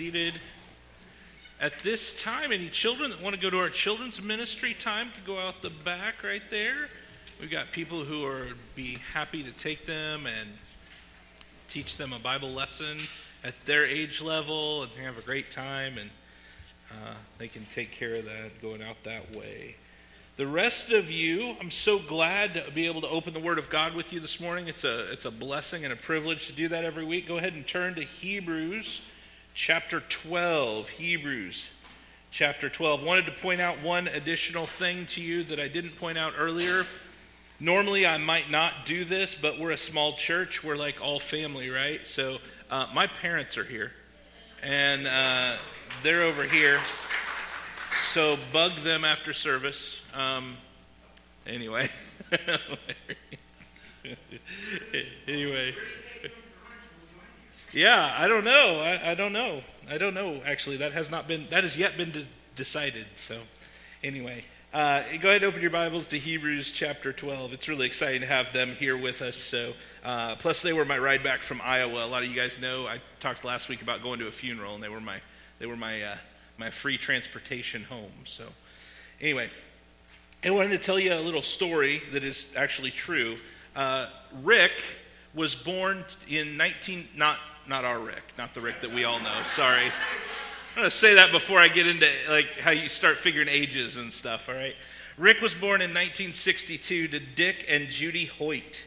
seated. At this time, any children that want to go to our children's ministry time can go out the back right there. We've got people who are be happy to take them and teach them a Bible lesson at their age level, and have a great time, and uh, they can take care of that going out that way. The rest of you, I'm so glad to be able to open the Word of God with you this morning. It's a, it's a blessing and a privilege to do that every week. Go ahead and turn to Hebrews chapter 12. Hebrews chapter 12. Wanted to point out one additional thing to you that I didn't point out earlier. Normally, I might not do this, but we're a small church. We're like all family, right? So, uh, my parents are here, and uh, they're over here. So, bug them after service. Um, anyway. anyway. Yeah, I don't know. I, I, don't know. I don't know. Actually, that has not been that has yet been de- decided. So, anyway, uh, go ahead and open your Bibles to Hebrews chapter 12. It's really exciting to have them here with us. So, uh, plus they were my ride back from Iowa. A lot of you guys know I talked last week about going to a funeral, and they were my they were my uh, my free transportation home. So, anyway, I wanted to tell you a little story that is actually true. Uh, Rick was born in 19, not, not our Rick, not the Rick that we all know. Sorry. I'm going to say that before I get into like how you start figuring ages and stuff, all right? Rick was born in 1962 to Dick and Judy Hoyt.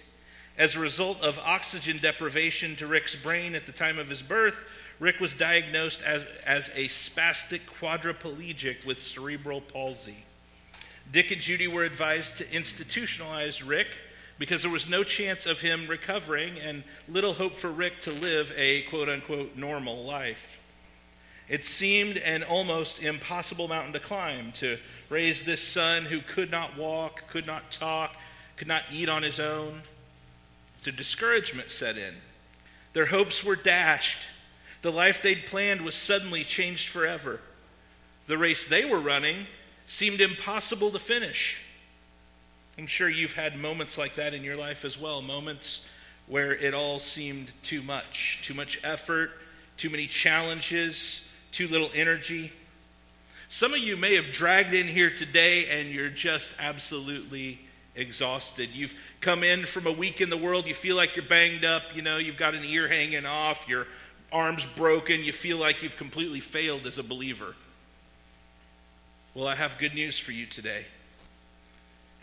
As a result of oxygen deprivation to Rick's brain at the time of his birth, Rick was diagnosed as, as a spastic quadriplegic with cerebral palsy. Dick and Judy were advised to institutionalize Rick because there was no chance of him recovering and little hope for Rick to live a quote unquote normal life. It seemed an almost impossible mountain to climb to raise this son who could not walk, could not talk, could not eat on his own. So discouragement set in. Their hopes were dashed. The life they'd planned was suddenly changed forever. The race they were running seemed impossible to finish. I'm sure you've had moments like that in your life as well moments where it all seemed too much too much effort, too many challenges, too little energy. Some of you may have dragged in here today and you're just absolutely exhausted. You've come in from a week in the world, you feel like you're banged up, you know, you've got an ear hanging off, your arm's broken, you feel like you've completely failed as a believer. Well, I have good news for you today.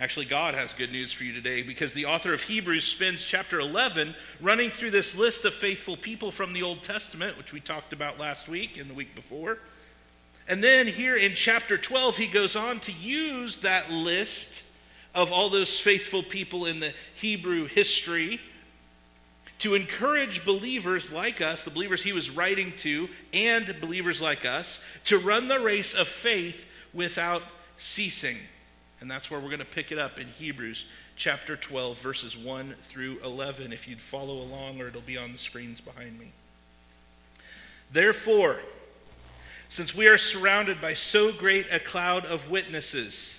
Actually, God has good news for you today because the author of Hebrews spends chapter 11 running through this list of faithful people from the Old Testament, which we talked about last week and the week before. And then here in chapter 12, he goes on to use that list of all those faithful people in the Hebrew history to encourage believers like us, the believers he was writing to, and believers like us, to run the race of faith without ceasing. And that's where we're going to pick it up in Hebrews chapter 12, verses 1 through 11, if you'd follow along, or it'll be on the screens behind me. Therefore, since we are surrounded by so great a cloud of witnesses,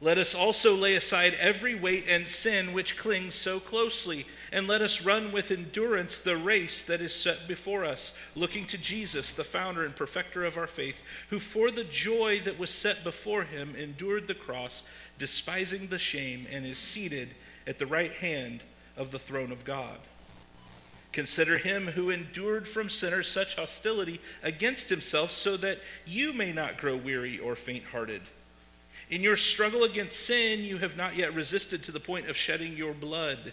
let us also lay aside every weight and sin which clings so closely, and let us run with endurance the race that is set before us, looking to Jesus, the founder and perfecter of our faith, who for the joy that was set before him endured the cross, despising the shame, and is seated at the right hand of the throne of God. Consider him who endured from sinners such hostility against himself, so that you may not grow weary or faint hearted. In your struggle against sin, you have not yet resisted to the point of shedding your blood.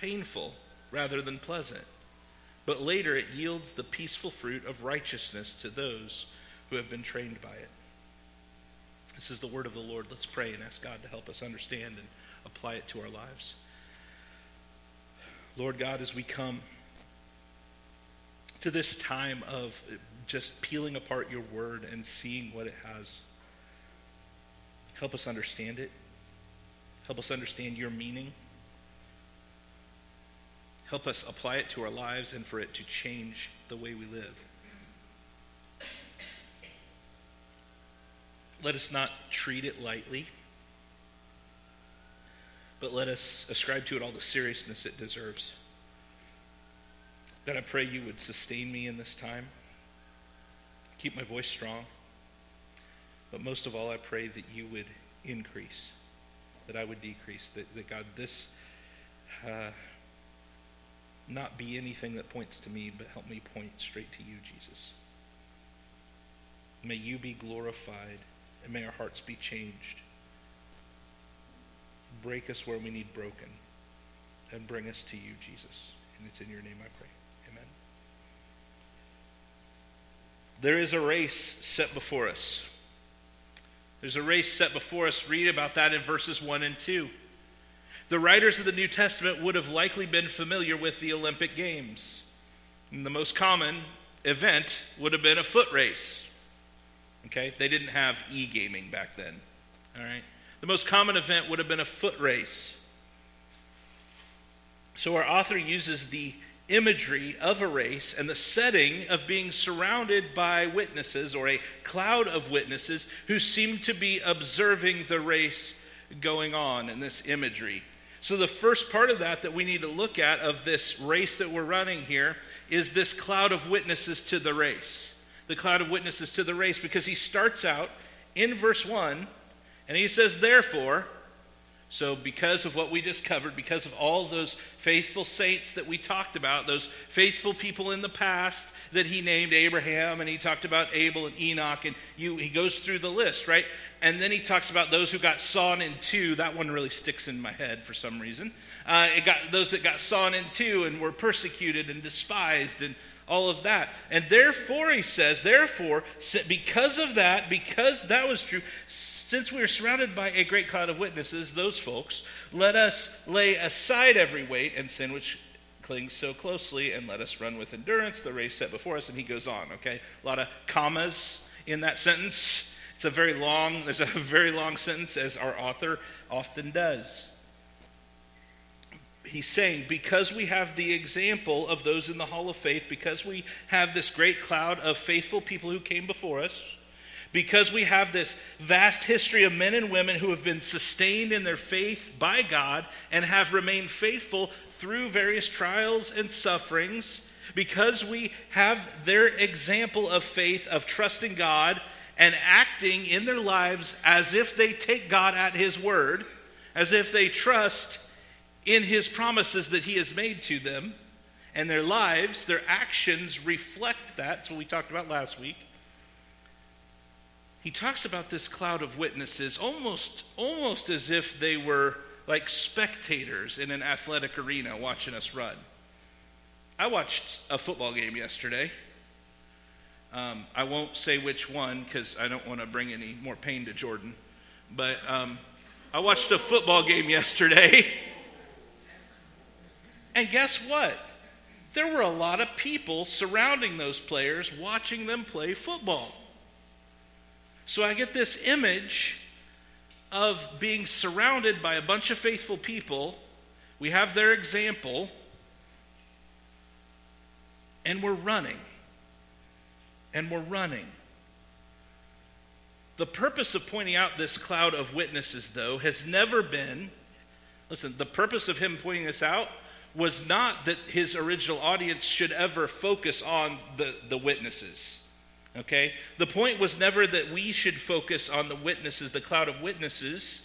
painful rather than pleasant, but later it yields the peaceful fruit of righteousness to those who have been trained by it. This is the word of the Lord. Let's pray and ask God to help us understand and apply it to our lives. Lord God, as we come to this time of just peeling apart your word and seeing what it has, help us understand it. Help us understand your meaning. Help us apply it to our lives and for it to change the way we live. Let us not treat it lightly, but let us ascribe to it all the seriousness it deserves. God, I pray you would sustain me in this time, keep my voice strong, but most of all, I pray that you would increase, that I would decrease, that, that God, this uh, not be anything that points to me, but help me point straight to you, Jesus. May you be glorified and may our hearts be changed. Break us where we need broken and bring us to you, Jesus. And it's in your name I pray. Amen. There is a race set before us. There's a race set before us. Read about that in verses 1 and 2. The writers of the New Testament would have likely been familiar with the Olympic Games. And the most common event would have been a foot race. Okay? They didn't have e gaming back then. All right? The most common event would have been a foot race. So our author uses the imagery of a race and the setting of being surrounded by witnesses or a cloud of witnesses who seem to be observing the race going on in this imagery. So, the first part of that that we need to look at of this race that we're running here is this cloud of witnesses to the race the cloud of witnesses to the race because he starts out in verse 1 and he says, Therefore, so because of what we just covered, because of all those faithful saints that we talked about, those faithful people in the past that he named Abraham, and he talked about Abel and Enoch, and you, he goes through the list, right? And then he talks about those who got sawn in two. That one really sticks in my head for some reason. Uh, it got those that got sawn in two and were persecuted and despised and all of that. And therefore, he says, therefore, because of that, because that was true, since we are surrounded by a great cloud of witnesses, those folks, let us lay aside every weight and sin which clings so closely, and let us run with endurance the race set before us. And he goes on, okay? A lot of commas in that sentence. It's a very long, there's a very long sentence, as our author often does. He's saying because we have the example of those in the hall of faith, because we have this great cloud of faithful people who came before us, because we have this vast history of men and women who have been sustained in their faith by God and have remained faithful through various trials and sufferings, because we have their example of faith, of trusting God and acting in their lives as if they take God at His word, as if they trust in his promises that he has made to them, and their lives, their actions reflect that. That's what we talked about last week. He talks about this cloud of witnesses almost, almost as if they were like spectators in an athletic arena watching us run. I watched a football game yesterday. Um, I won't say which one because I don't want to bring any more pain to Jordan. But um, I watched a football game yesterday. And guess what? There were a lot of people surrounding those players watching them play football. So I get this image of being surrounded by a bunch of faithful people. We have their example, and we're running. And we're running. The purpose of pointing out this cloud of witnesses, though, has never been listen, the purpose of him pointing this out was not that his original audience should ever focus on the, the witnesses. Okay? The point was never that we should focus on the witnesses, the cloud of witnesses.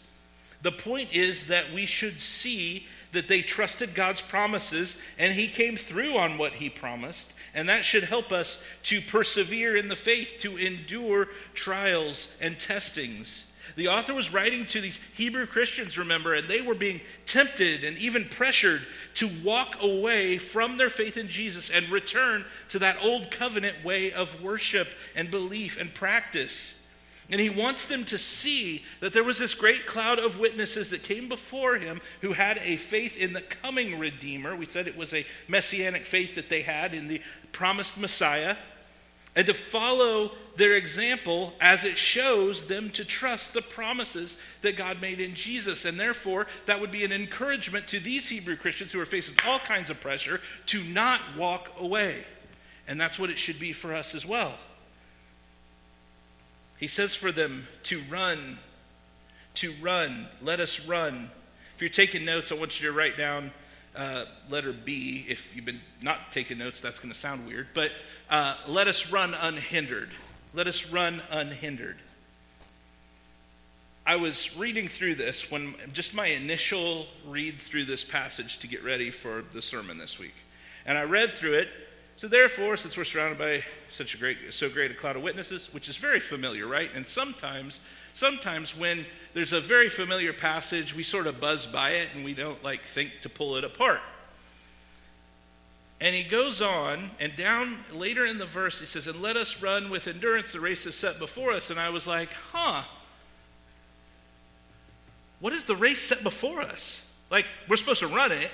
The point is that we should see that they trusted God's promises and He came through on what He promised. And that should help us to persevere in the faith, to endure trials and testings. The author was writing to these Hebrew Christians, remember, and they were being tempted and even pressured to walk away from their faith in Jesus and return to that old covenant way of worship and belief and practice. And he wants them to see that there was this great cloud of witnesses that came before him who had a faith in the coming Redeemer. We said it was a messianic faith that they had in the promised Messiah and to follow their example as it shows them to trust the promises that God made in Jesus. And therefore, that would be an encouragement to these Hebrew Christians who are facing all kinds of pressure to not walk away. And that's what it should be for us as well. He says for them to run, to run, let us run. If you're taking notes, I want you to write down uh, letter B. If you've been not taking notes, that's going to sound weird. But uh, let us run unhindered. Let us run unhindered. I was reading through this when just my initial read through this passage to get ready for the sermon this week. And I read through it. So therefore, since we're surrounded by such a great so great a cloud of witnesses, which is very familiar, right? And sometimes sometimes when there's a very familiar passage, we sort of buzz by it and we don't like think to pull it apart. And he goes on, and down later in the verse, he says, And let us run with endurance the race is set before us. And I was like, huh. What is the race set before us? Like, we're supposed to run it.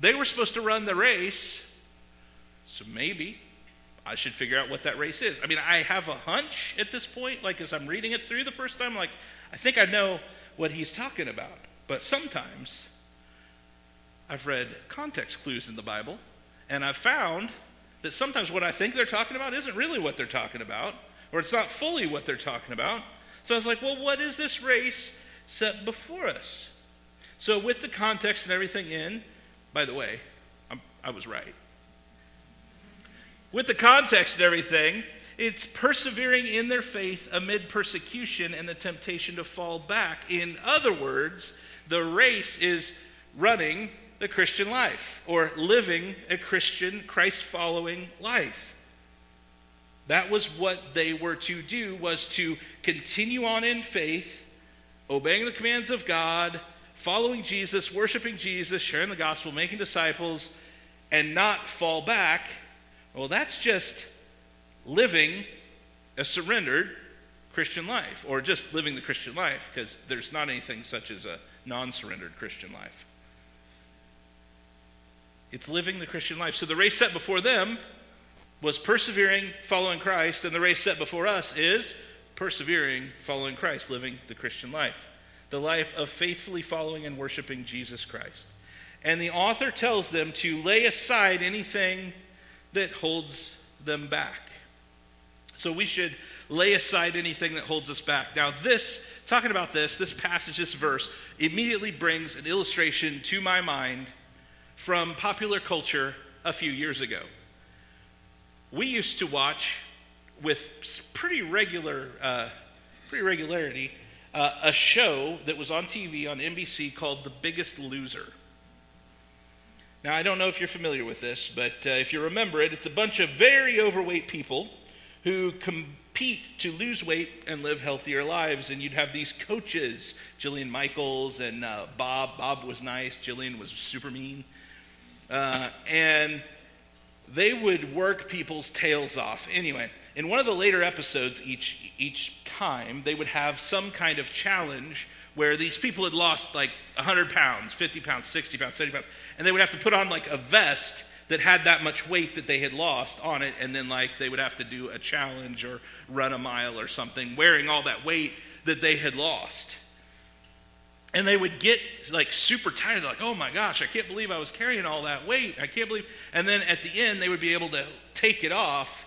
They were supposed to run the race. So maybe I should figure out what that race is. I mean, I have a hunch at this point, like as I'm reading it through the first time, like, I think I know what he's talking about. But sometimes I've read context clues in the Bible and I've found that sometimes what I think they're talking about isn't really what they're talking about, or it's not fully what they're talking about. So I was like, well, what is this race set before us? So, with the context and everything in, by the way, I'm, i was right. With the context and everything, it's persevering in their faith amid persecution and the temptation to fall back. In other words, the race is running the Christian life or living a Christian, Christ following life. That was what they were to do was to continue on in faith, obeying the commands of God, following Jesus, worshiping Jesus, sharing the gospel, making disciples, and not fall back. Well, that's just living a surrendered Christian life, or just living the Christian life, because there's not anything such as a non surrendered Christian life. It's living the Christian life. So the race set before them was persevering, following Christ, and the race set before us is persevering, following Christ, living the Christian life. The life of faithfully following and worshiping Jesus Christ. And the author tells them to lay aside anything that holds them back. So we should lay aside anything that holds us back. Now, this, talking about this, this passage, this verse, immediately brings an illustration to my mind from popular culture a few years ago. We used to watch with pretty regular, uh, pretty regularity, uh, a show that was on TV on NBC called The Biggest Loser. Now, I don't know if you're familiar with this, but uh, if you remember it, it's a bunch of very overweight people who compete to lose weight and live healthier lives. And you'd have these coaches, Jillian Michaels and uh, Bob. Bob was nice, Jillian was super mean. Uh, and they would work people's tails off. Anyway, in one of the later episodes each, each time, they would have some kind of challenge where these people had lost like 100 pounds, 50 pounds, 60 pounds, 70 pounds, and they would have to put on like a vest that had that much weight that they had lost on it, and then like they would have to do a challenge or run a mile or something wearing all that weight that they had lost. And they would get like super tired, like, oh my gosh, I can't believe I was carrying all that weight. I can't believe. And then at the end, they would be able to take it off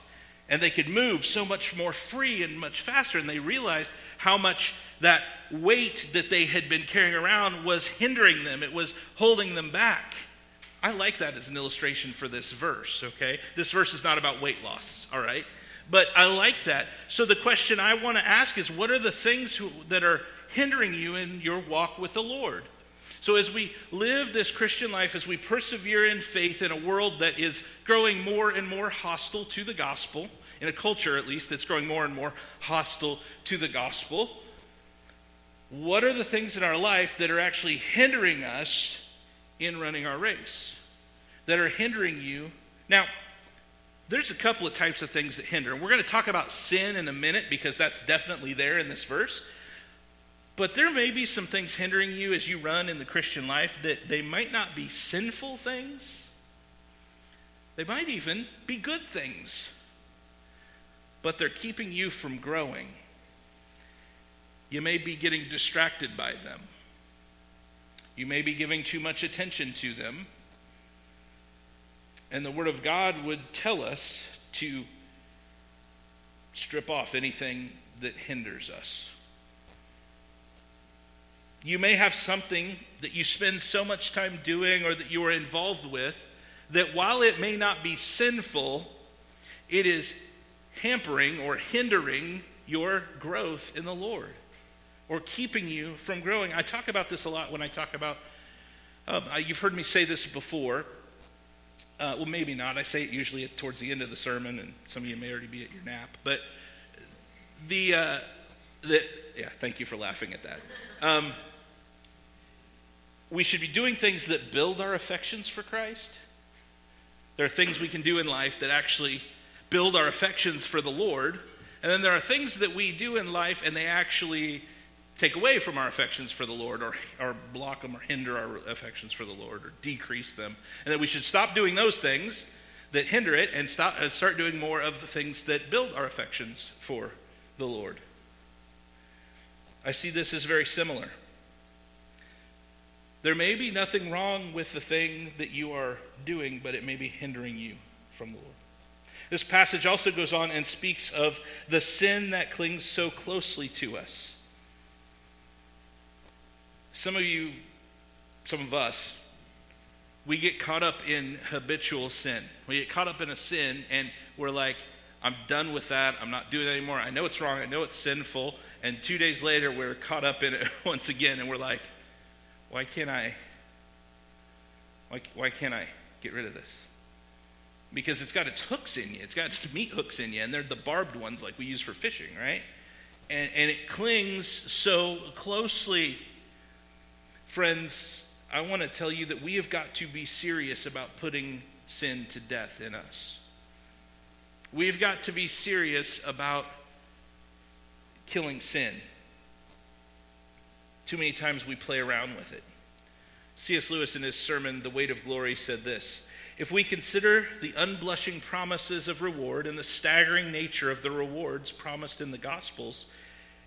and they could move so much more free and much faster. And they realized how much that weight that they had been carrying around was hindering them, it was holding them back. I like that as an illustration for this verse, okay? This verse is not about weight loss, all right? But I like that. So the question I want to ask is what are the things who, that are hindering you in your walk with the Lord. So, as we live this Christian life, as we persevere in faith in a world that is growing more and more hostile to the gospel, in a culture at least that's growing more and more hostile to the gospel, what are the things in our life that are actually hindering us in running our race? That are hindering you? Now, there's a couple of types of things that hinder. And we're going to talk about sin in a minute because that's definitely there in this verse. But there may be some things hindering you as you run in the Christian life that they might not be sinful things. They might even be good things. But they're keeping you from growing. You may be getting distracted by them. You may be giving too much attention to them. And the Word of God would tell us to strip off anything that hinders us. You may have something that you spend so much time doing or that you are involved with that while it may not be sinful, it is hampering or hindering your growth in the Lord or keeping you from growing. I talk about this a lot when I talk about, um, you've heard me say this before. Uh, well, maybe not. I say it usually towards the end of the sermon, and some of you may already be at your nap. But the, uh, the yeah, thank you for laughing at that. Um, we should be doing things that build our affections for Christ. There are things we can do in life that actually build our affections for the Lord. And then there are things that we do in life and they actually take away from our affections for the Lord or, or block them or hinder our affections for the Lord or decrease them. And that we should stop doing those things that hinder it and stop, uh, start doing more of the things that build our affections for the Lord. I see this as very similar. There may be nothing wrong with the thing that you are doing, but it may be hindering you from the Lord. This passage also goes on and speaks of the sin that clings so closely to us. Some of you, some of us, we get caught up in habitual sin. We get caught up in a sin and we're like, I'm done with that. I'm not doing it anymore. I know it's wrong. I know it's sinful. And two days later, we're caught up in it once again and we're like, why can't I? Why, why can't I get rid of this? Because it's got its hooks in you. It's got its meat hooks in you, and they're the barbed ones like we use for fishing, right? And, and it clings so closely. Friends, I want to tell you that we have got to be serious about putting sin to death in us. We've got to be serious about killing sin. Too many times we play around with it. C.S. Lewis, in his sermon, The Weight of Glory, said this If we consider the unblushing promises of reward and the staggering nature of the rewards promised in the Gospels,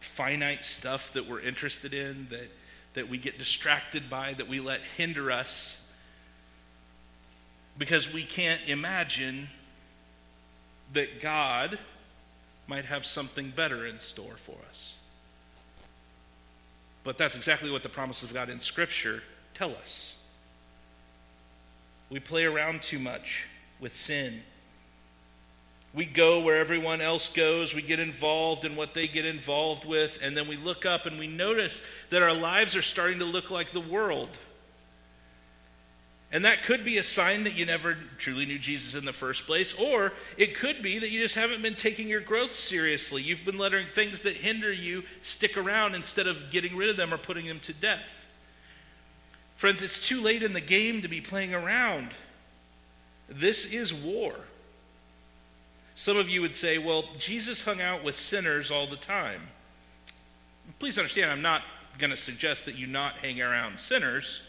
finite stuff that we're interested in, that, that we get distracted by, that we let hinder us, because we can't imagine that God might have something better in store for us. But that's exactly what the promises of God in Scripture tell us. We play around too much with sin. We go where everyone else goes. We get involved in what they get involved with. And then we look up and we notice that our lives are starting to look like the world. And that could be a sign that you never truly knew Jesus in the first place, or it could be that you just haven't been taking your growth seriously. You've been letting things that hinder you stick around instead of getting rid of them or putting them to death. Friends, it's too late in the game to be playing around. This is war. Some of you would say, well, Jesus hung out with sinners all the time. Please understand, I'm not going to suggest that you not hang around sinners.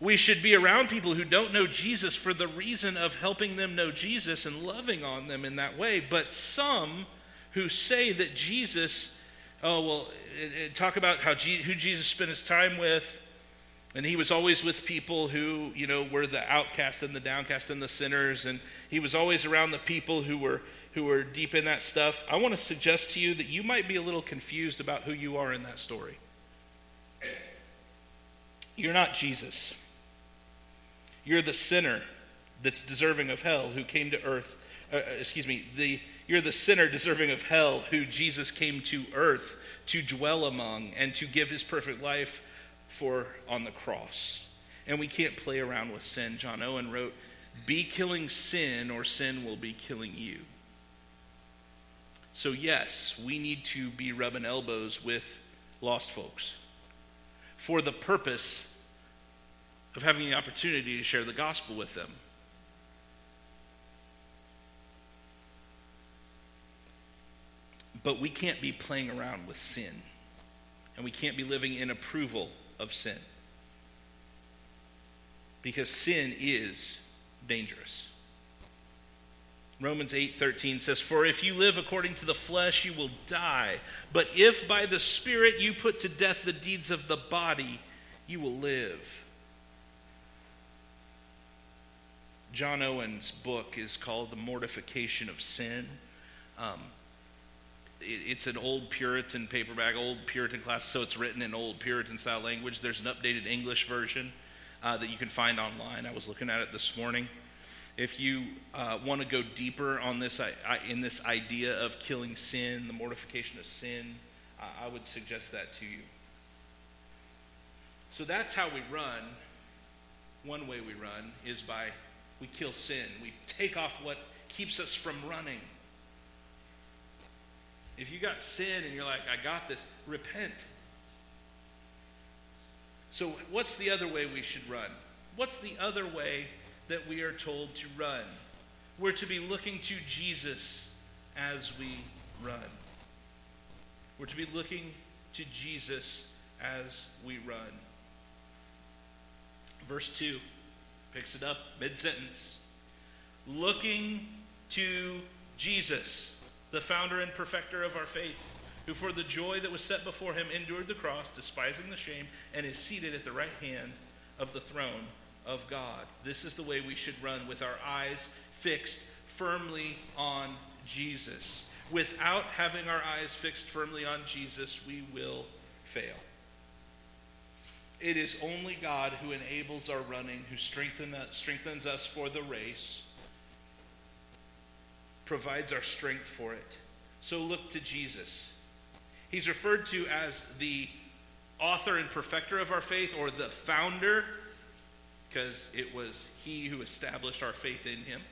We should be around people who don't know Jesus for the reason of helping them know Jesus and loving on them in that way. But some who say that Jesus oh, well, it, it, talk about how G, who Jesus spent his time with. And he was always with people who, you know, were the outcast and the downcast and the sinners. And he was always around the people who were, who were deep in that stuff. I want to suggest to you that you might be a little confused about who you are in that story. You're not Jesus. You're the sinner that's deserving of hell who came to earth. Uh, uh, excuse me, the, you're the sinner deserving of hell who Jesus came to earth to dwell among and to give his perfect life for on the cross. And we can't play around with sin. John Owen wrote, Be killing sin, or sin will be killing you. So, yes, we need to be rubbing elbows with lost folks for the purpose of having the opportunity to share the gospel with them. But we can't be playing around with sin. And we can't be living in approval of sin. Because sin is dangerous. Romans 8:13 says, "For if you live according to the flesh, you will die. But if by the Spirit you put to death the deeds of the body, you will live." John Owen's book is called The Mortification of Sin. Um, it's an old Puritan paperback, old Puritan class, so it's written in old Puritan style language. There's an updated English version uh, that you can find online. I was looking at it this morning. If you uh, want to go deeper on this, I, I, in this idea of killing sin, the mortification of sin, I, I would suggest that to you. So that's how we run. One way we run is by we kill sin. We take off what keeps us from running. If you got sin and you're like, I got this, repent. So, what's the other way we should run? What's the other way that we are told to run? We're to be looking to Jesus as we run. We're to be looking to Jesus as we run. Verse 2 picks it up mid sentence. Looking to Jesus the founder and perfecter of our faith, who for the joy that was set before him endured the cross, despising the shame, and is seated at the right hand of the throne of God. This is the way we should run with our eyes fixed firmly on Jesus. Without having our eyes fixed firmly on Jesus, we will fail. It is only God who enables our running, who strengthen strengthens us for the race, provides our strength for it. So look to Jesus. He's referred to as the author and perfecter of our faith or the founder because it was he who established our faith in him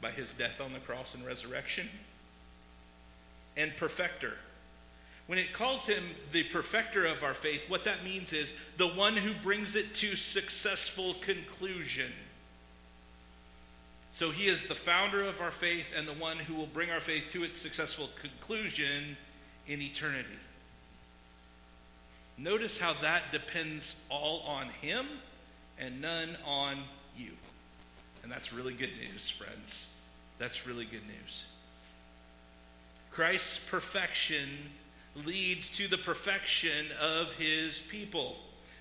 by his death on the cross and resurrection. And perfecter. When it calls him the perfecter of our faith, what that means is the one who brings it to successful conclusion. So he is the founder of our faith and the one who will bring our faith to its successful conclusion in eternity. Notice how that depends all on him and none on you. And that's really good news, friends. That's really good news. Christ's perfection leads to the perfection of his people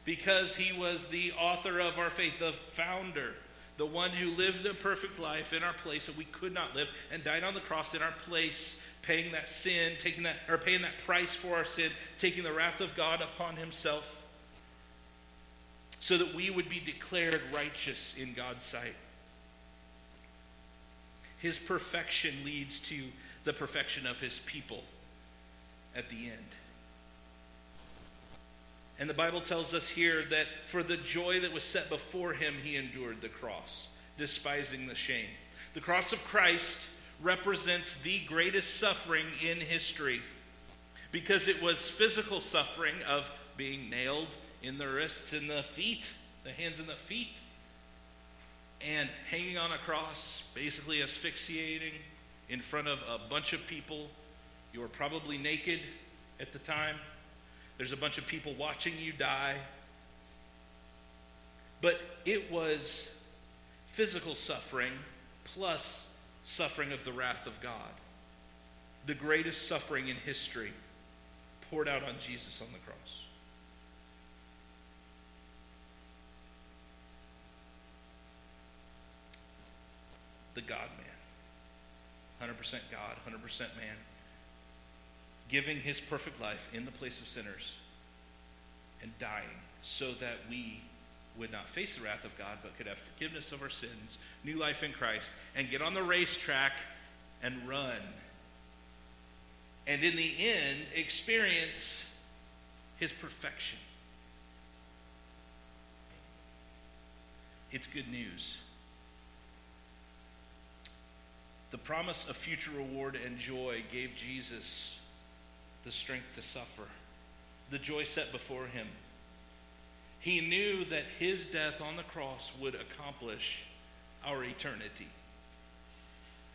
because he was the author of our faith, the founder the one who lived a perfect life in our place that we could not live and died on the cross in our place paying that sin taking that or paying that price for our sin taking the wrath of god upon himself so that we would be declared righteous in god's sight. His perfection leads to the perfection of his people at the end and the Bible tells us here that for the joy that was set before him, he endured the cross, despising the shame. The cross of Christ represents the greatest suffering in history because it was physical suffering of being nailed in the wrists and the feet, the hands and the feet, and hanging on a cross, basically asphyxiating in front of a bunch of people. You were probably naked at the time. There's a bunch of people watching you die. But it was physical suffering plus suffering of the wrath of God. The greatest suffering in history. poured out on Jesus on the cross. The God man. 100% God, 100% man. Giving his perfect life in the place of sinners and dying so that we would not face the wrath of God, but could have forgiveness of our sins, new life in Christ, and get on the racetrack and run. And in the end, experience his perfection. It's good news. The promise of future reward and joy gave Jesus the strength to suffer, the joy set before him. He knew that his death on the cross would accomplish our eternity.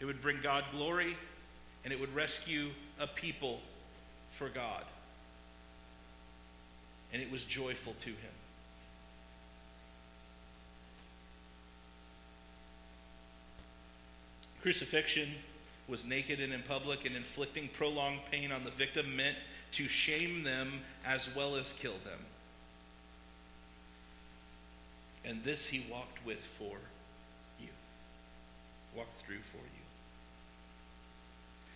It would bring God glory, and it would rescue a people for God. And it was joyful to him. Crucifixion was naked and in public, and inflicting prolonged pain on the victim meant to shame them as well as kill them. And this he walked with for you, walked through for you.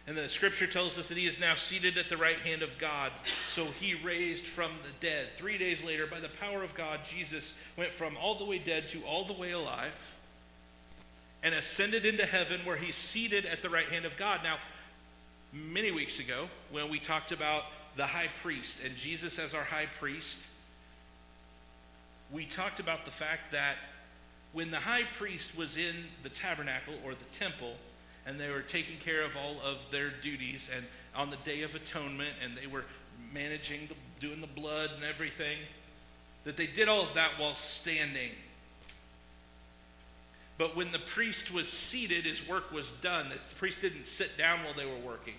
And the scripture tells us that he is now seated at the right hand of God. So he raised from the dead. Three days later, by the power of God, Jesus went from all the way dead to all the way alive and ascended into heaven where he's seated at the right hand of God. Now, many weeks ago, when we talked about the high priest and Jesus as our high priest, we talked about the fact that when the high priest was in the tabernacle or the temple, and they were taking care of all of their duties, and on the Day of Atonement, and they were managing, the, doing the blood and everything, that they did all of that while standing but when the priest was seated, his work was done. The priest didn't sit down while they were working.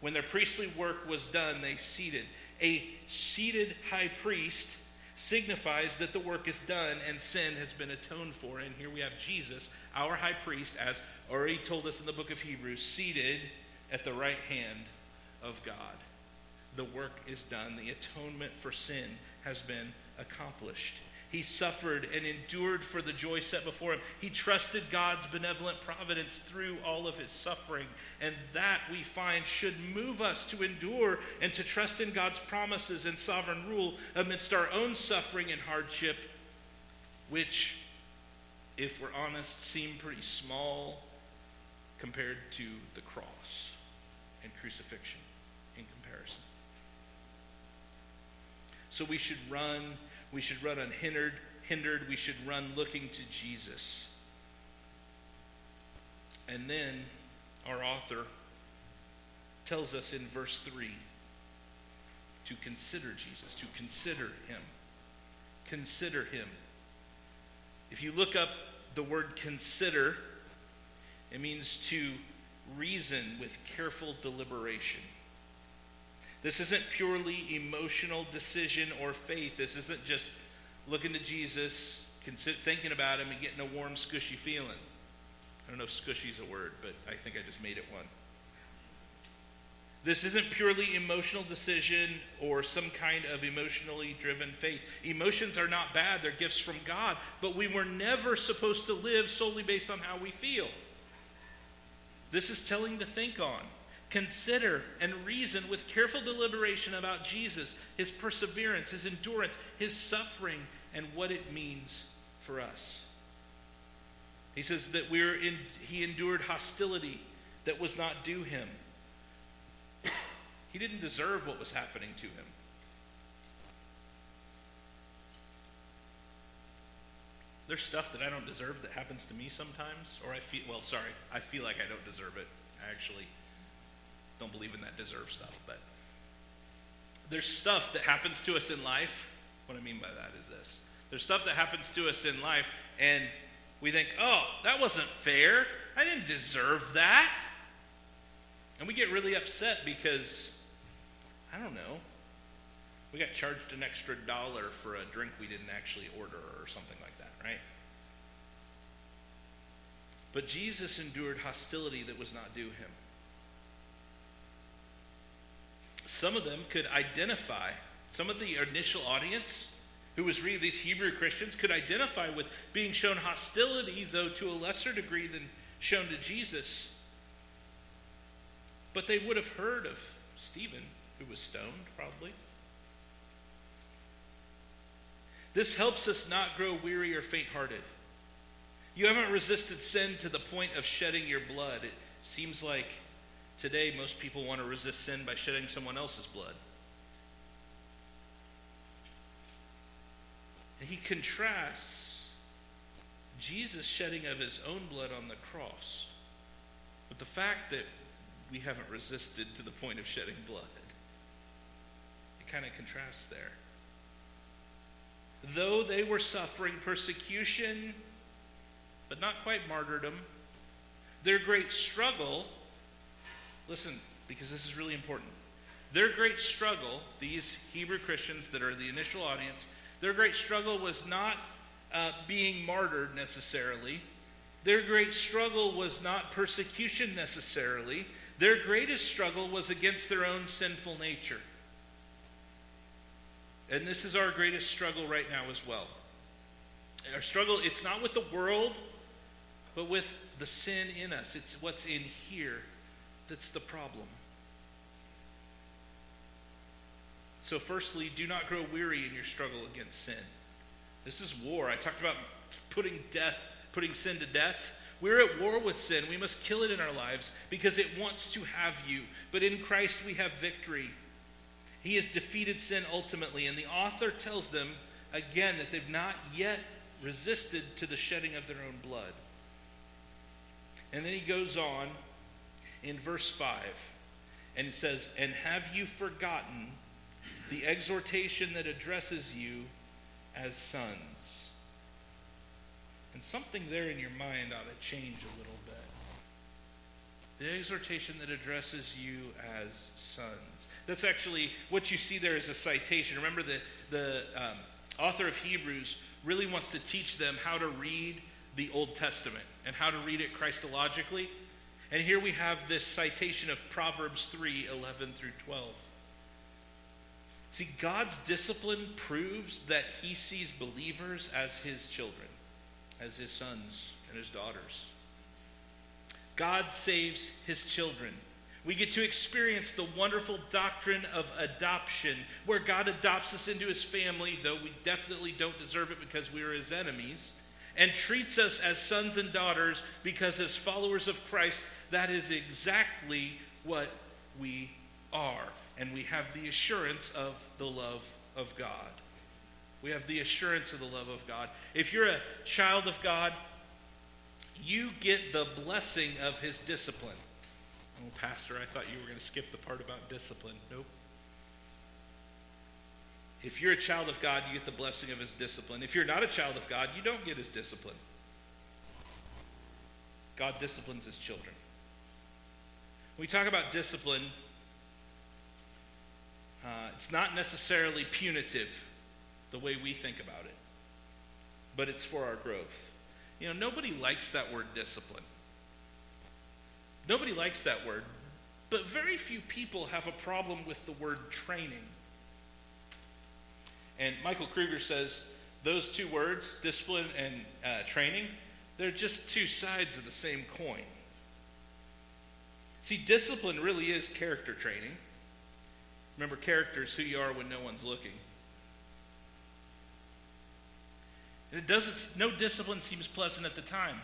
When their priestly work was done, they seated. A seated high priest signifies that the work is done and sin has been atoned for. And here we have Jesus, our high priest, as already told us in the book of Hebrews, seated at the right hand of God. The work is done, the atonement for sin has been accomplished. He suffered and endured for the joy set before him. He trusted God's benevolent providence through all of his suffering. And that we find should move us to endure and to trust in God's promises and sovereign rule amidst our own suffering and hardship, which, if we're honest, seem pretty small compared to the cross and crucifixion in comparison. So we should run we should run unhindered. Hindered. We should run looking to Jesus. And then our author tells us in verse 3 to consider Jesus, to consider him. Consider him. If you look up the word consider, it means to reason with careful deliberation. This isn't purely emotional decision or faith. This isn't just looking to Jesus, thinking about him, and getting a warm, squishy feeling. I don't know if squishy is a word, but I think I just made it one. This isn't purely emotional decision or some kind of emotionally driven faith. Emotions are not bad, they're gifts from God, but we were never supposed to live solely based on how we feel. This is telling to think on. Consider and reason with careful deliberation about Jesus, his perseverance, his endurance, his suffering, and what it means for us. He says that we're in, he endured hostility that was not due him. he didn't deserve what was happening to him. There's stuff that I don't deserve that happens to me sometimes, or I feel, well, sorry, I feel like I don't deserve it, actually don't believe in that deserve stuff, but there's stuff that happens to us in life. What I mean by that is this there's stuff that happens to us in life, and we think, oh, that wasn't fair. I didn't deserve that. And we get really upset because, I don't know, we got charged an extra dollar for a drink we didn't actually order or something like that, right? But Jesus endured hostility that was not due him. Some of them could identify, some of the initial audience who was reading these Hebrew Christians could identify with being shown hostility, though to a lesser degree than shown to Jesus. But they would have heard of Stephen, who was stoned, probably. This helps us not grow weary or faint hearted. You haven't resisted sin to the point of shedding your blood. It seems like today most people want to resist sin by shedding someone else's blood. And he contrasts Jesus' shedding of his own blood on the cross with the fact that we haven't resisted to the point of shedding blood. It kind of contrasts there. Though they were suffering persecution, but not quite martyrdom, their great struggle, listen, because this is really important. Their great struggle, these Hebrew Christians that are the initial audience, their great struggle was not uh, being martyred necessarily. Their great struggle was not persecution necessarily. Their greatest struggle was against their own sinful nature. And this is our greatest struggle right now as well. Our struggle, it's not with the world, but with the sin in us. It's what's in here that's the problem. So, firstly, do not grow weary in your struggle against sin. This is war. I talked about putting death, putting sin to death. We're at war with sin. We must kill it in our lives because it wants to have you. But in Christ we have victory. He has defeated sin ultimately. And the author tells them again that they've not yet resisted to the shedding of their own blood. And then he goes on in verse 5 and it says, And have you forgotten the exhortation that addresses you as sons. And something there in your mind ought to change a little bit. The exhortation that addresses you as sons. That's actually what you see there is a citation. Remember, the, the um, author of Hebrews really wants to teach them how to read the Old Testament and how to read it Christologically. And here we have this citation of Proverbs 3 11 through 12. See, God's discipline proves that he sees believers as his children, as his sons and his daughters. God saves his children. We get to experience the wonderful doctrine of adoption, where God adopts us into his family, though we definitely don't deserve it because we are his enemies, and treats us as sons and daughters because, as followers of Christ, that is exactly what we are and we have the assurance of the love of God. We have the assurance of the love of God. If you're a child of God, you get the blessing of his discipline. Oh, Pastor, I thought you were going to skip the part about discipline. Nope. If you're a child of God, you get the blessing of his discipline. If you're not a child of God, you don't get his discipline. God disciplines his children. When we talk about discipline, uh, it's not necessarily punitive the way we think about it, but it's for our growth. You know, nobody likes that word discipline. Nobody likes that word, but very few people have a problem with the word training. And Michael Kruger says those two words, discipline and uh, training, they're just two sides of the same coin. See, discipline really is character training. Remember, character is who you are when no one's looking. And it doesn't, no discipline seems pleasant at the time.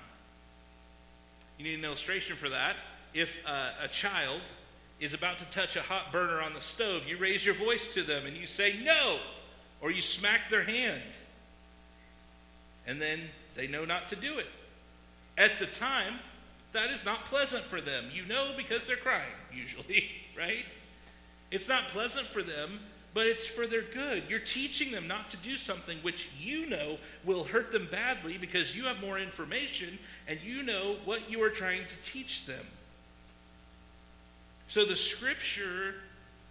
You need an illustration for that. If uh, a child is about to touch a hot burner on the stove, you raise your voice to them and you say no, or you smack their hand. And then they know not to do it. At the time, that is not pleasant for them. You know because they're crying, usually, right? It's not pleasant for them, but it's for their good. You're teaching them not to do something which you know will hurt them badly because you have more information and you know what you are trying to teach them. So the scripture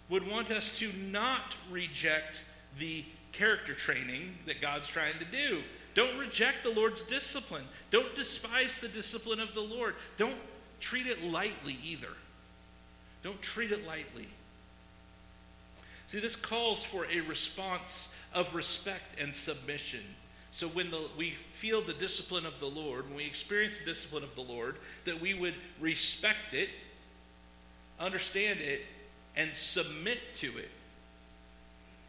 would want us to not reject the character training that God's trying to do. Don't reject the Lord's discipline. Don't despise the discipline of the Lord. Don't treat it lightly either. Don't treat it lightly. See, this calls for a response of respect and submission. So when the, we feel the discipline of the Lord, when we experience the discipline of the Lord, that we would respect it, understand it, and submit to it.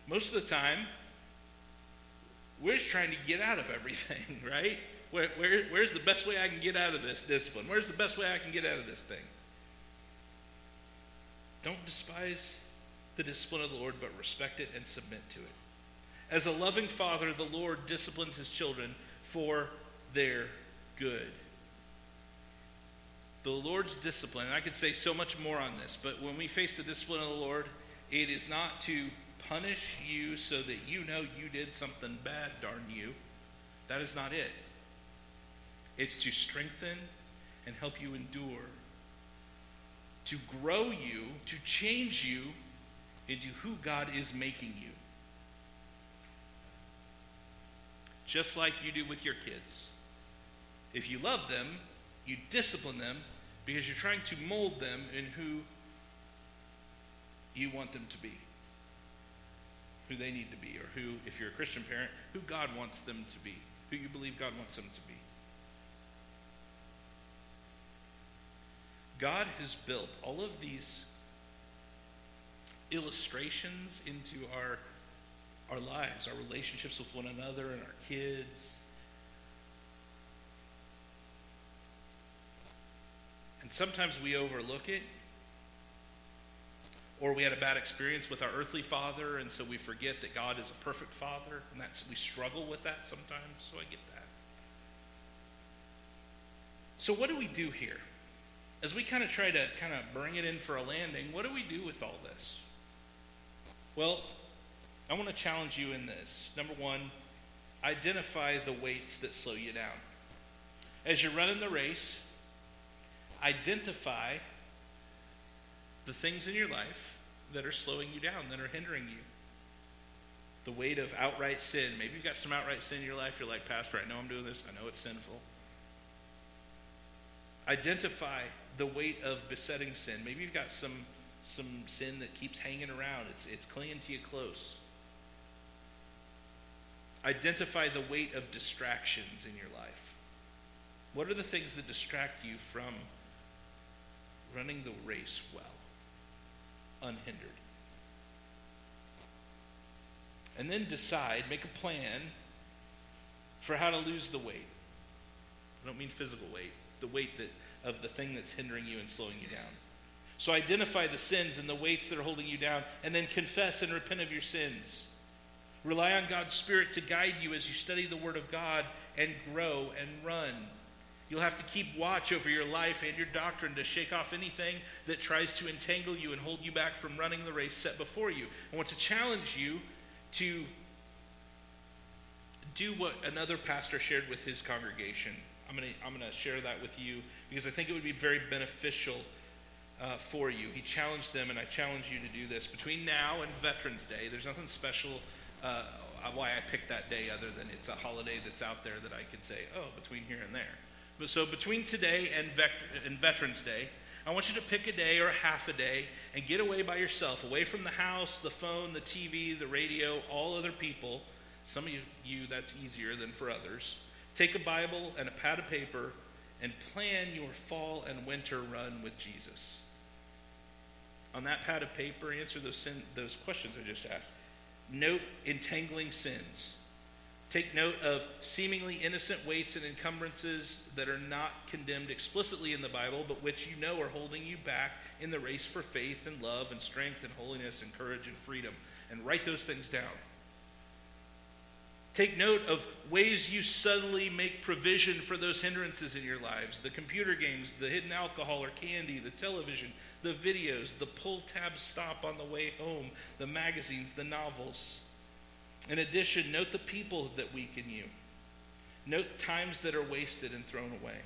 Most of the time, we're just trying to get out of everything, right? Where, where, where's the best way I can get out of this discipline? Where's the best way I can get out of this thing? Don't despise the discipline of the Lord, but respect it and submit to it. As a loving father, the Lord disciplines his children for their good. The Lord's discipline, and I could say so much more on this, but when we face the discipline of the Lord, it is not to punish you so that you know you did something bad, darn you. That is not it. It's to strengthen and help you endure, to grow you, to change you into who God is making you. Just like you do with your kids. If you love them, you discipline them because you're trying to mold them in who you want them to be, who they need to be, or who, if you're a Christian parent, who God wants them to be, who you believe God wants them to be. God has built all of these illustrations into our our lives, our relationships with one another and our kids. And sometimes we overlook it. Or we had a bad experience with our earthly father, and so we forget that God is a perfect father, and that's we struggle with that sometimes, so I get that. So what do we do here? As we kind of try to kind of bring it in for a landing, what do we do with all this? Well, I want to challenge you in this. Number one, identify the weights that slow you down. As you're running the race, identify the things in your life that are slowing you down, that are hindering you. The weight of outright sin. Maybe you've got some outright sin in your life. You're like, Pastor, I know I'm doing this. I know it's sinful. Identify the weight of besetting sin. Maybe you've got some, some sin that keeps hanging around. It's, it's clinging to you close. Identify the weight of distractions in your life. What are the things that distract you from running the race well, unhindered? And then decide, make a plan for how to lose the weight. I don't mean physical weight, the weight that, of the thing that's hindering you and slowing you down. So identify the sins and the weights that are holding you down, and then confess and repent of your sins. Rely on God's Spirit to guide you as you study the Word of God and grow and run. You'll have to keep watch over your life and your doctrine to shake off anything that tries to entangle you and hold you back from running the race set before you. I want to challenge you to do what another pastor shared with his congregation. I'm going to I'm to share that with you because I think it would be very beneficial uh, for you. He challenged them, and I challenge you to do this. Between now and Veterans Day, there's nothing special uh, why I picked that day other than it's a holiday that's out there that I could say, oh, between here and there. So between today and, and Veterans Day, I want you to pick a day or a half a day and get away by yourself, away from the house, the phone, the TV, the radio, all other people. Some of you, you that's easier than for others. Take a Bible and a pad of paper and plan your fall and winter run with Jesus. On that pad of paper, answer those, sin, those questions I just asked. Note entangling sins. Take note of seemingly innocent weights and encumbrances that are not condemned explicitly in the Bible, but which you know are holding you back in the race for faith and love and strength and holiness and courage and freedom. And write those things down. Take note of ways you subtly make provision for those hindrances in your lives the computer games, the hidden alcohol or candy, the television, the videos, the pull tab stop on the way home, the magazines, the novels. In addition, note the people that weaken you. Note times that are wasted and thrown away.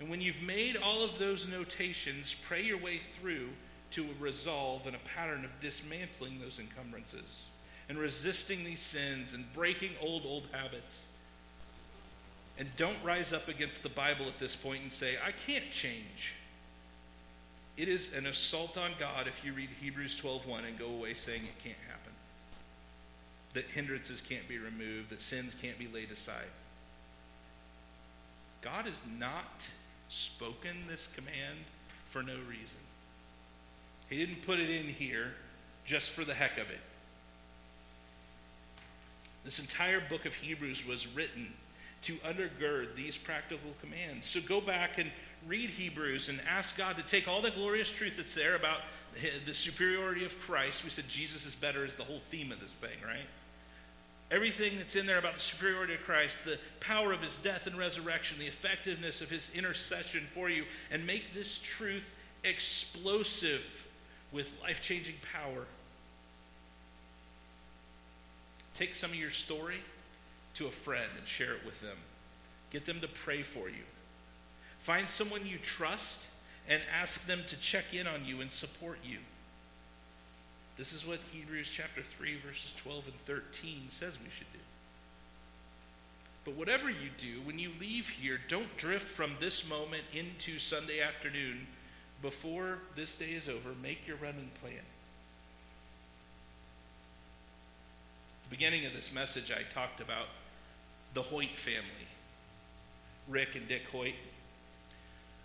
And when you've made all of those notations, pray your way through to a resolve and a pattern of dismantling those encumbrances and resisting these sins and breaking old, old habits. And don't rise up against the Bible at this point and say, I can't change. It is an assault on God if you read Hebrews 12:1 and go away saying it can't happen. That hindrances can't be removed, that sins can't be laid aside. God has not spoken this command for no reason. He didn't put it in here just for the heck of it. This entire book of Hebrews was written to undergird these practical commands. So go back and read Hebrews and ask God to take all the glorious truth that's there about the superiority of Christ. We said Jesus is better is the whole theme of this thing, right? Everything that's in there about the superiority of Christ, the power of his death and resurrection, the effectiveness of his intercession for you, and make this truth explosive with life changing power. Take some of your story to a friend and share it with them. Get them to pray for you. Find someone you trust and ask them to check in on you and support you. This is what Hebrews chapter 3, verses 12 and 13 says we should do. But whatever you do, when you leave here, don't drift from this moment into Sunday afternoon. Before this day is over, make your running plan. At the beginning of this message, I talked about the Hoyt family Rick and Dick Hoyt.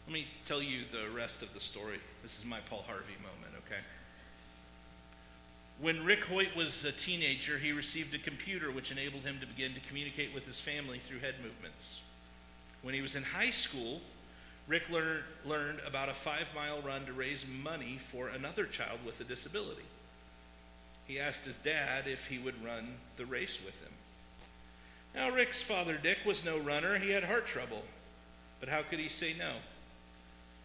Let me tell you the rest of the story. This is my Paul Harvey moment? When Rick Hoyt was a teenager, he received a computer which enabled him to begin to communicate with his family through head movements. When he was in high school, Rick lear- learned about a five mile run to raise money for another child with a disability. He asked his dad if he would run the race with him. Now, Rick's father, Dick, was no runner. He had heart trouble. But how could he say no?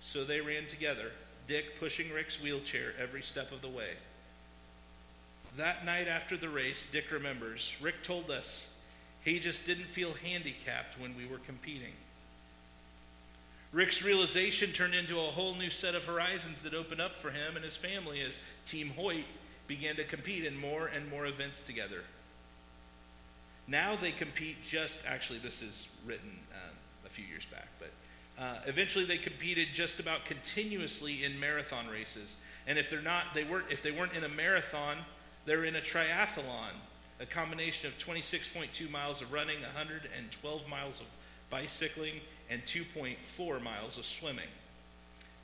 So they ran together, Dick pushing Rick's wheelchair every step of the way. That night after the race, Dick remembers, Rick told us he just didn't feel handicapped when we were competing. Rick's realization turned into a whole new set of horizons that opened up for him and his family as Team Hoyt began to compete in more and more events together. Now they compete just, actually, this is written um, a few years back, but uh, eventually they competed just about continuously in marathon races. And if they're not, they weren't, if they weren't in a marathon, they're in a triathlon, a combination of 26.2 miles of running, 112 miles of bicycling, and 2.4 miles of swimming.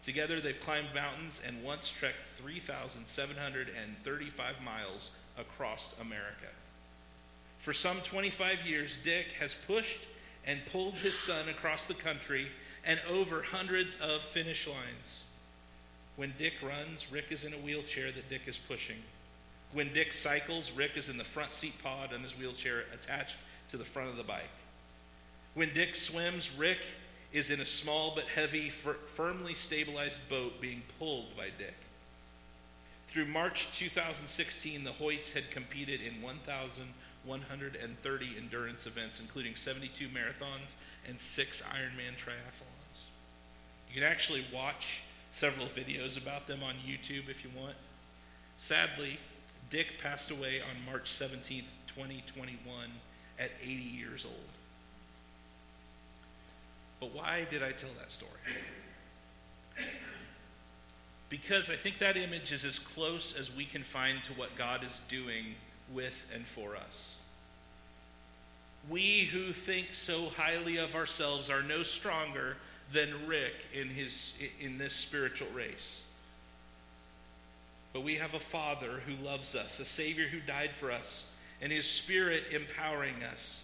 Together, they've climbed mountains and once trekked 3,735 miles across America. For some 25 years, Dick has pushed and pulled his son across the country and over hundreds of finish lines. When Dick runs, Rick is in a wheelchair that Dick is pushing. When Dick cycles, Rick is in the front seat pod on his wheelchair attached to the front of the bike. When Dick swims, Rick is in a small but heavy, fir- firmly stabilized boat being pulled by Dick. Through March 2016, the Hoyts had competed in 1,130 endurance events, including 72 marathons and six Ironman triathlons. You can actually watch several videos about them on YouTube if you want. Sadly, Dick passed away on March 17th, 2021, at 80 years old. But why did I tell that story? Because I think that image is as close as we can find to what God is doing with and for us. We who think so highly of ourselves are no stronger than Rick in, his, in this spiritual race. But we have a Father who loves us, a Savior who died for us, and His Spirit empowering us.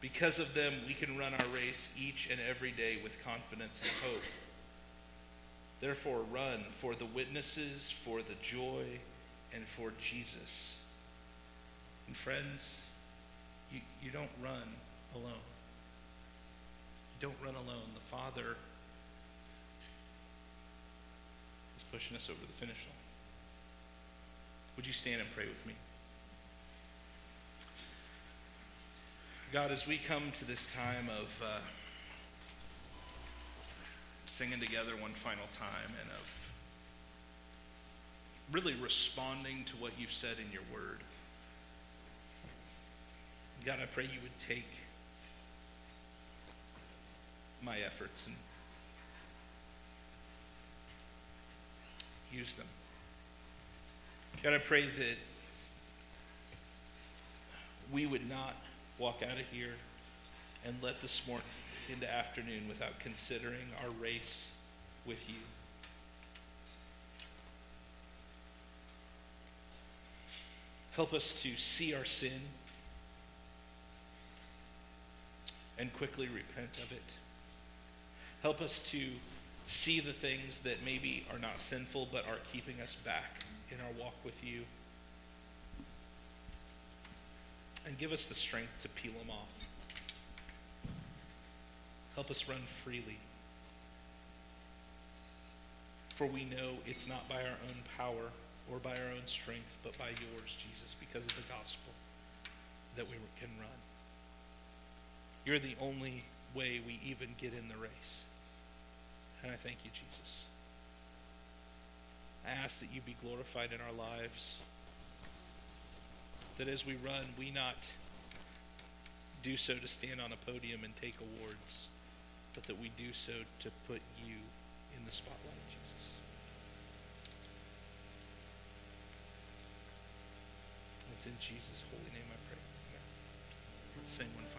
Because of them, we can run our race each and every day with confidence and hope. Therefore, run for the witnesses, for the joy, and for Jesus. And friends, you, you don't run alone. You don't run alone. The Father is pushing us over the finish line. Would you stand and pray with me? God, as we come to this time of uh, singing together one final time and of really responding to what you've said in your word, God, I pray you would take my efforts and use them. God, I pray that we would not walk out of here and let this morning into afternoon without considering our race with you. Help us to see our sin and quickly repent of it. Help us to see the things that maybe are not sinful but are keeping us back in our walk with you. And give us the strength to peel them off. Help us run freely. For we know it's not by our own power or by our own strength, but by yours, Jesus, because of the gospel that we can run. You're the only way we even get in the race. And I thank you, Jesus. I ask that you be glorified in our lives. That as we run, we not do so to stand on a podium and take awards, but that we do so to put you in the spotlight, Jesus. It's in Jesus' holy name I pray. Let's sing one.